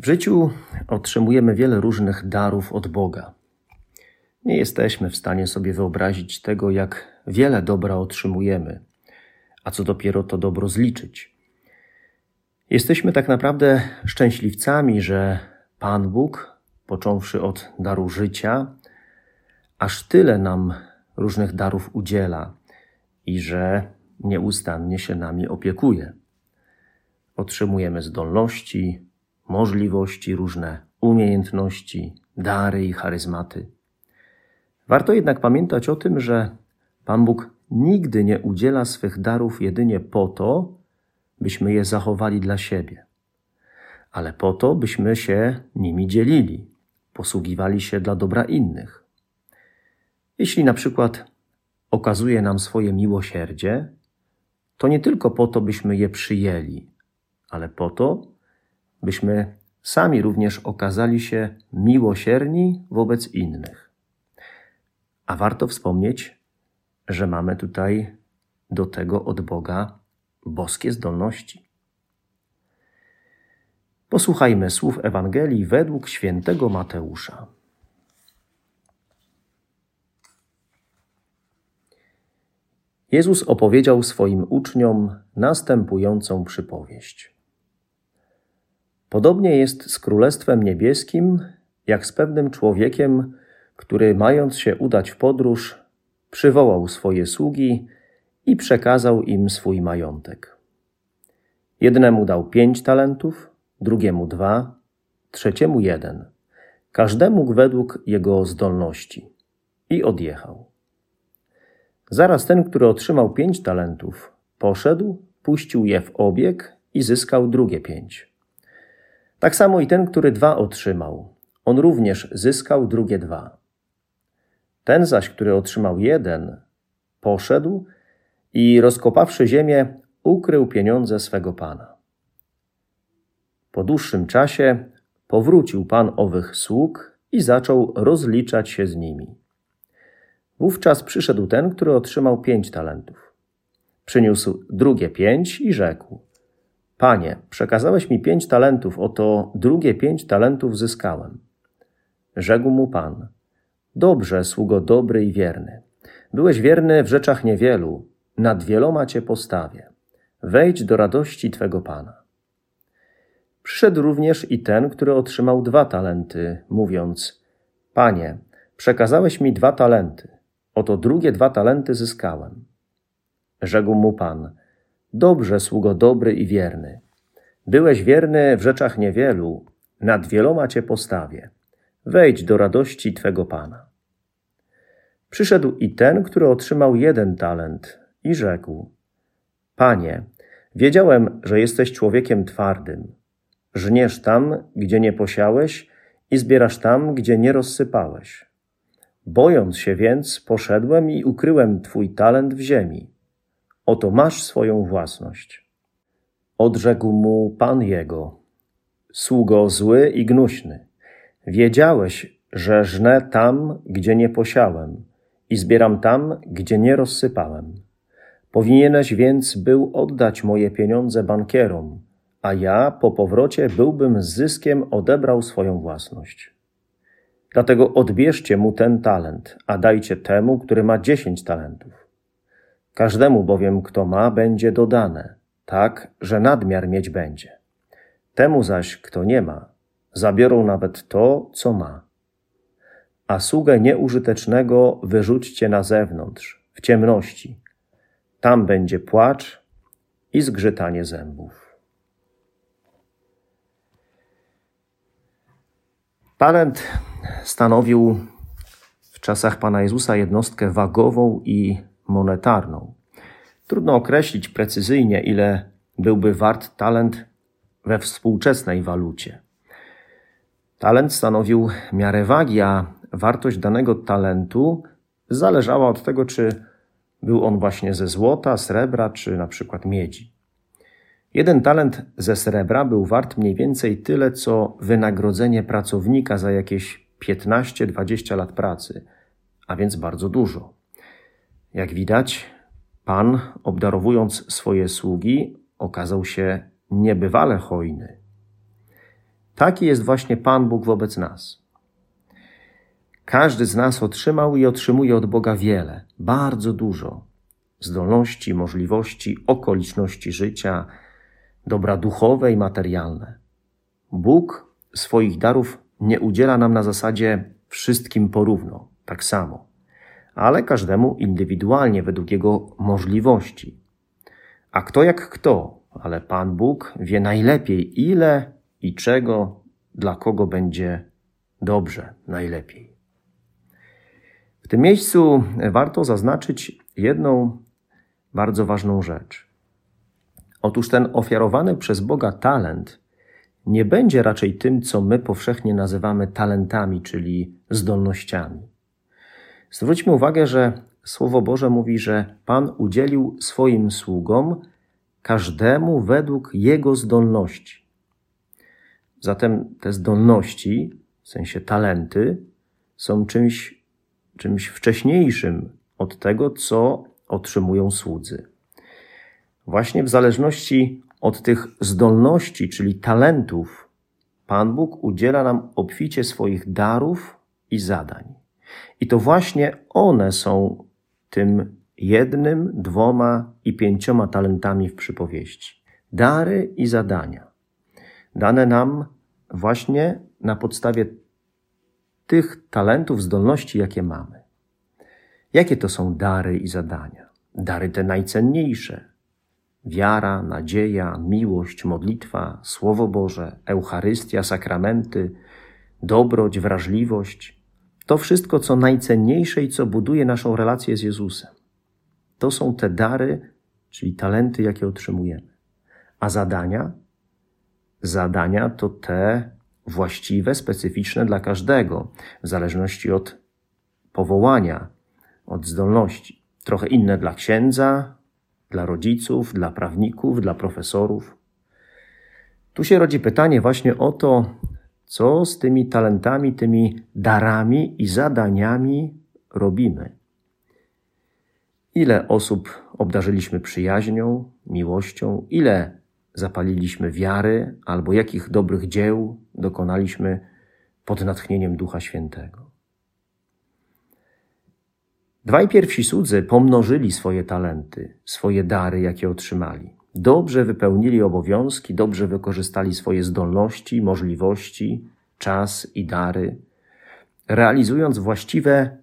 W życiu otrzymujemy wiele różnych darów od Boga. Nie jesteśmy w stanie sobie wyobrazić tego, jak wiele dobra otrzymujemy, a co dopiero to dobro zliczyć. Jesteśmy tak naprawdę szczęśliwcami, że Pan Bóg, począwszy od daru życia, aż tyle nam różnych darów udziela i że nieustannie się nami opiekuje. Otrzymujemy zdolności, możliwości, różne umiejętności, dary i charyzmaty. Warto jednak pamiętać o tym, że Pan Bóg nigdy nie udziela swych darów jedynie po to, byśmy je zachowali dla siebie, ale po to, byśmy się nimi dzielili, posługiwali się dla dobra innych. Jeśli na przykład okazuje nam swoje miłosierdzie, to nie tylko po to, byśmy je przyjęli, ale po to, byśmy sami również okazali się miłosierni wobec innych. A warto wspomnieć, że mamy tutaj do tego od Boga boskie zdolności. Posłuchajmy słów Ewangelii według świętego Mateusza. Jezus opowiedział swoim uczniom następującą przypowieść. Podobnie jest z Królestwem Niebieskim, jak z pewnym człowiekiem, który, mając się udać w podróż, przywołał swoje sługi i przekazał im swój majątek. Jednemu dał pięć talentów, drugiemu dwa, trzeciemu jeden, każdemu według jego zdolności i odjechał. Zaraz ten, który otrzymał pięć talentów, poszedł, puścił je w obieg i zyskał drugie pięć. Tak samo i ten, który dwa otrzymał, on również zyskał drugie dwa. Ten zaś, który otrzymał jeden, poszedł i rozkopawszy ziemię, ukrył pieniądze swego pana. Po dłuższym czasie powrócił pan owych sług i zaczął rozliczać się z nimi. Wówczas przyszedł ten, który otrzymał pięć talentów. Przyniósł drugie pięć i rzekł: Panie, przekazałeś mi pięć talentów, oto drugie pięć talentów zyskałem. Rzekł mu Pan: Dobrze, sługo dobry i wierny. Byłeś wierny w rzeczach niewielu, nad wieloma cię postawię. Wejdź do radości twego Pana. Przyszedł również i ten, który otrzymał dwa talenty, mówiąc: Panie, przekazałeś mi dwa talenty, oto drugie dwa talenty zyskałem. Rzekł mu Pan: Dobrze, sługo dobry i wierny. Byłeś wierny w rzeczach niewielu, nad wieloma cię postawię. Wejdź do radości twego Pana. Przyszedł i ten, który otrzymał jeden talent i rzekł: Panie, wiedziałem, że jesteś człowiekiem twardym. Żniesz tam, gdzie nie posiałeś i zbierasz tam, gdzie nie rozsypałeś. Bojąc się więc, poszedłem i ukryłem twój talent w ziemi. Oto masz swoją własność. Odrzekł mu pan jego: Sługo zły i gnuśny. Wiedziałeś, że żnę tam, gdzie nie posiałem, i zbieram tam, gdzie nie rozsypałem. Powinieneś więc był oddać moje pieniądze bankierom, a ja po powrocie byłbym z zyskiem odebrał swoją własność. Dlatego odbierzcie mu ten talent, a dajcie temu, który ma dziesięć talentów. Każdemu bowiem, kto ma, będzie dodane, tak, że nadmiar mieć będzie. Temu zaś, kto nie ma, zabiorą nawet to, co ma. A sługę nieużytecznego wyrzućcie na zewnątrz, w ciemności. Tam będzie płacz i zgrzytanie zębów. Talent stanowił w czasach Pana Jezusa jednostkę wagową i monetarną. Trudno określić precyzyjnie, ile byłby wart talent we współczesnej walucie. Talent stanowił miarę wagi, a wartość danego talentu zależała od tego, czy był on właśnie ze złota, srebra czy na przykład miedzi. Jeden talent ze srebra był wart mniej więcej tyle, co wynagrodzenie pracownika za jakieś 15-20 lat pracy, a więc bardzo dużo. Jak widać, Pan, obdarowując swoje sługi, okazał się niebywale hojny. Taki jest właśnie Pan Bóg wobec nas. Każdy z nas otrzymał i otrzymuje od Boga wiele, bardzo dużo zdolności, możliwości, okoliczności życia, dobra duchowe i materialne. Bóg swoich darów nie udziela nam na zasadzie wszystkim porówno, tak samo, ale każdemu indywidualnie według jego możliwości. A kto jak kto, ale Pan Bóg wie najlepiej, ile i czego dla kogo będzie dobrze, najlepiej. W tym miejscu warto zaznaczyć jedną bardzo ważną rzecz. Otóż ten ofiarowany przez Boga talent nie będzie raczej tym, co my powszechnie nazywamy talentami, czyli zdolnościami. Zwróćmy uwagę, że Słowo Boże mówi, że Pan udzielił swoim sługom każdemu według jego zdolności. Zatem te zdolności, w sensie talenty, są czymś, czymś wcześniejszym od tego, co otrzymują słudzy. Właśnie w zależności od tych zdolności, czyli talentów, Pan Bóg udziela nam obficie swoich darów i zadań. I to właśnie one są tym jednym, dwoma i pięcioma talentami w przypowieści. Dary i zadania. Dane nam właśnie na podstawie tych talentów, zdolności, jakie mamy. Jakie to są dary i zadania? Dary te najcenniejsze, wiara, nadzieja, miłość, modlitwa, Słowo Boże, Eucharystia, sakramenty, dobroć, wrażliwość to wszystko, co najcenniejsze i co buduje naszą relację z Jezusem. To są te dary, czyli talenty, jakie otrzymujemy. A zadania? Zadania to te właściwe, specyficzne dla każdego, w zależności od powołania, od zdolności. Trochę inne dla księdza, dla rodziców, dla prawników, dla profesorów. Tu się rodzi pytanie właśnie o to, co z tymi talentami, tymi darami i zadaniami robimy. Ile osób obdarzyliśmy przyjaźnią, miłością, ile zapaliliśmy wiary, albo jakich dobrych dzieł dokonaliśmy pod natchnieniem Ducha Świętego. Dwaj pierwsi słudzy pomnożyli swoje talenty, swoje dary, jakie otrzymali. Dobrze wypełnili obowiązki, dobrze wykorzystali swoje zdolności, możliwości, czas i dary, realizując właściwe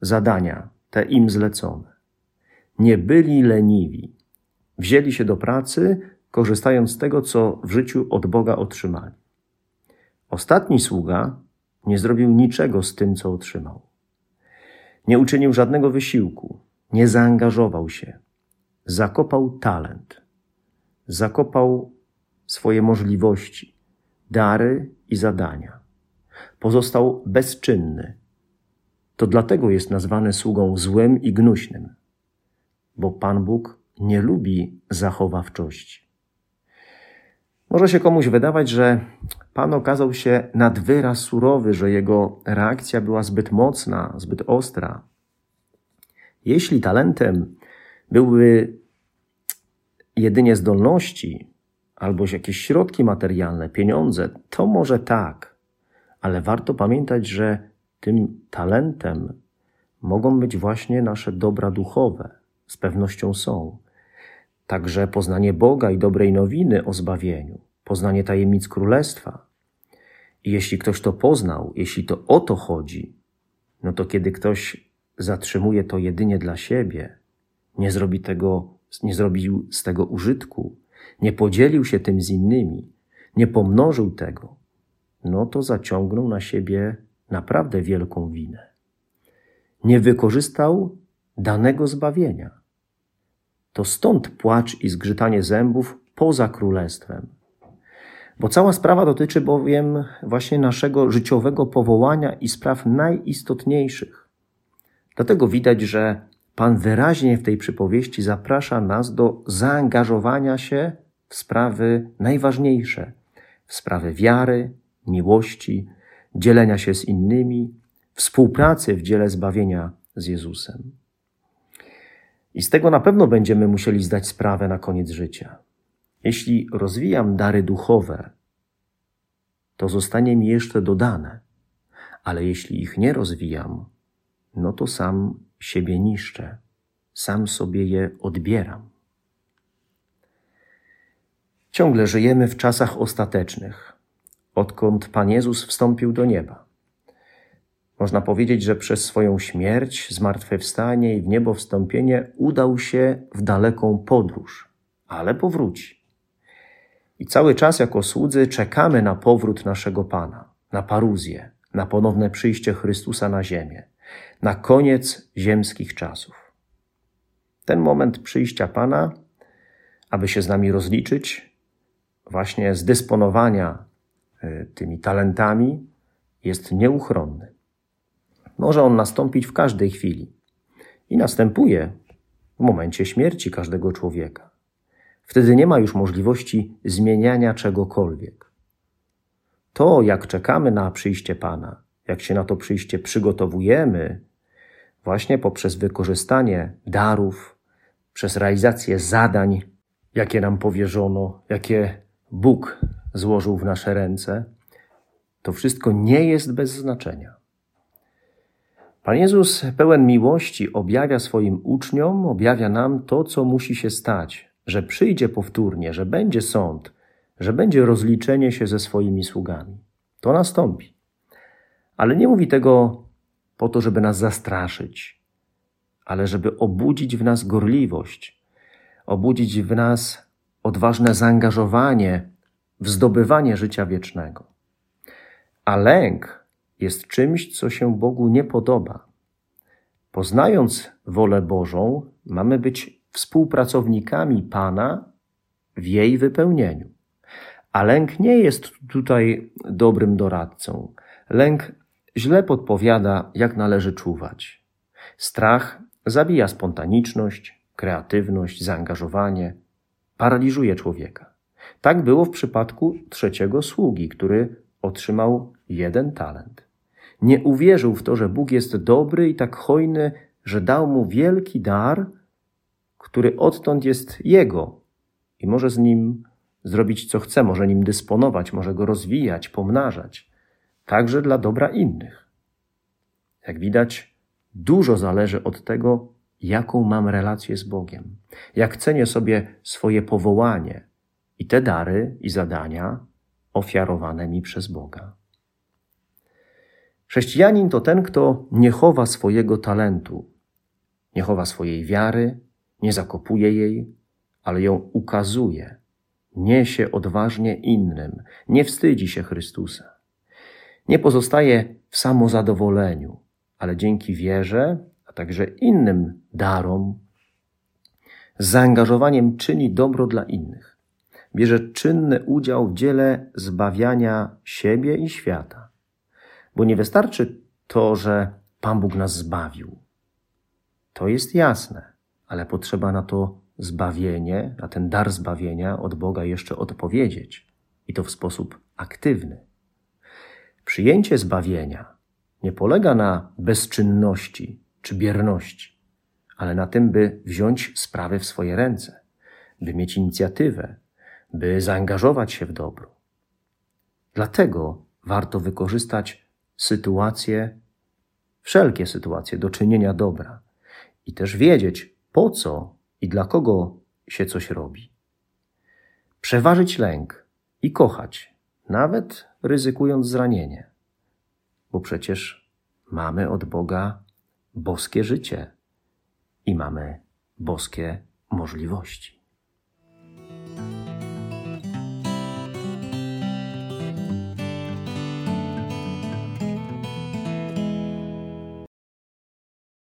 zadania, te im zlecone. Nie byli leniwi. Wzięli się do pracy, korzystając z tego, co w życiu od Boga otrzymali. Ostatni sługa nie zrobił niczego z tym, co otrzymał. Nie uczynił żadnego wysiłku, nie zaangażował się. Zakopał talent, zakopał swoje możliwości, dary i zadania. Pozostał bezczynny. To dlatego jest nazwany sługą złym i gnuśnym, bo Pan Bóg nie lubi zachowawczości. Może się komuś wydawać, że Pan okazał się nad wyraz surowy, że jego reakcja była zbyt mocna, zbyt ostra. Jeśli talentem były jedynie zdolności albo jakieś środki materialne, pieniądze, to może tak, ale warto pamiętać, że tym talentem mogą być właśnie nasze dobra duchowe, z pewnością są. Także poznanie Boga i dobrej nowiny o zbawieniu, poznanie tajemnic królestwa. I jeśli ktoś to poznał, jeśli to o to chodzi, no to kiedy ktoś zatrzymuje to jedynie dla siebie, nie zrobi tego, nie zrobił z tego użytku, nie podzielił się tym z innymi, nie pomnożył tego, no to zaciągnął na siebie naprawdę wielką winę. Nie wykorzystał danego zbawienia. To stąd płacz i zgrzytanie zębów poza królestwem. Bo cała sprawa dotyczy bowiem właśnie naszego życiowego powołania i spraw najistotniejszych. Dlatego widać, że Pan wyraźnie w tej przypowieści zaprasza nas do zaangażowania się w sprawy najważniejsze, w sprawy wiary, miłości, dzielenia się z innymi, współpracy w dziele zbawienia z Jezusem. I z tego na pewno będziemy musieli zdać sprawę na koniec życia. Jeśli rozwijam dary duchowe, to zostanie mi jeszcze dodane, ale jeśli ich nie rozwijam, no to sam siebie niszczę, sam sobie je odbieram. Ciągle żyjemy w czasach ostatecznych, odkąd Pan Jezus wstąpił do nieba. Można powiedzieć, że przez swoją śmierć, zmartwychwstanie i w niebo wstąpienie udał się w daleką podróż, ale powróci. I cały czas jako słudzy czekamy na powrót naszego Pana, na paruzję, na ponowne przyjście Chrystusa na ziemię, na koniec ziemskich czasów. Ten moment przyjścia Pana, aby się z nami rozliczyć, właśnie z dysponowania e, tymi talentami, jest nieuchronny. Może on nastąpić w każdej chwili i następuje w momencie śmierci każdego człowieka. Wtedy nie ma już możliwości zmieniania czegokolwiek. To, jak czekamy na przyjście Pana, jak się na to przyjście przygotowujemy, właśnie poprzez wykorzystanie darów, przez realizację zadań, jakie nam powierzono, jakie Bóg złożył w nasze ręce, to wszystko nie jest bez znaczenia. Pan Jezus, pełen miłości, objawia swoim uczniom, objawia nam to, co musi się stać, że przyjdzie powtórnie, że będzie sąd, że będzie rozliczenie się ze swoimi sługami. To nastąpi. Ale nie mówi tego po to, żeby nas zastraszyć, ale żeby obudzić w nas gorliwość, obudzić w nas odważne zaangażowanie w zdobywanie życia wiecznego. A lęk jest czymś, co się Bogu nie podoba. Poznając wolę Bożą, mamy być współpracownikami Pana w jej wypełnieniu. A lęk nie jest tutaj dobrym doradcą. Lęk źle podpowiada, jak należy czuwać. Strach zabija spontaniczność, kreatywność, zaangażowanie, paraliżuje człowieka. Tak było w przypadku trzeciego sługi, który otrzymał jeden talent. Nie uwierzył w to, że Bóg jest dobry i tak hojny, że dał mu wielki dar, który odtąd jest jego i może z nim zrobić co chce, może nim dysponować, może go rozwijać, pomnażać, także dla dobra innych. Jak widać, dużo zależy od tego, jaką mam relację z Bogiem, jak cenię sobie swoje powołanie i te dary i zadania ofiarowane mi przez Boga. Chrześcijanin to ten, kto nie chowa swojego talentu, nie chowa swojej wiary, nie zakopuje jej, ale ją ukazuje, niesie odważnie innym, nie wstydzi się Chrystusa. Nie pozostaje w samozadowoleniu, ale dzięki wierze, a także innym darom, z zaangażowaniem czyni dobro dla innych. Bierze czynny udział w dziele zbawiania siebie i świata. Bo nie wystarczy to, że Pan Bóg nas zbawił. To jest jasne, ale potrzeba na to zbawienie, na ten dar zbawienia od Boga jeszcze odpowiedzieć i to w sposób aktywny. Przyjęcie zbawienia nie polega na bezczynności czy bierności, ale na tym, by wziąć sprawy w swoje ręce, by mieć inicjatywę, by zaangażować się w dobro. Dlatego warto wykorzystać sytuacje, wszelkie sytuacje do czynienia dobra i też wiedzieć, po co i dla kogo się coś robi. Przeważyć lęk i kochać, nawet ryzykując zranienie, bo przecież mamy od Boga boskie życie i mamy boskie możliwości.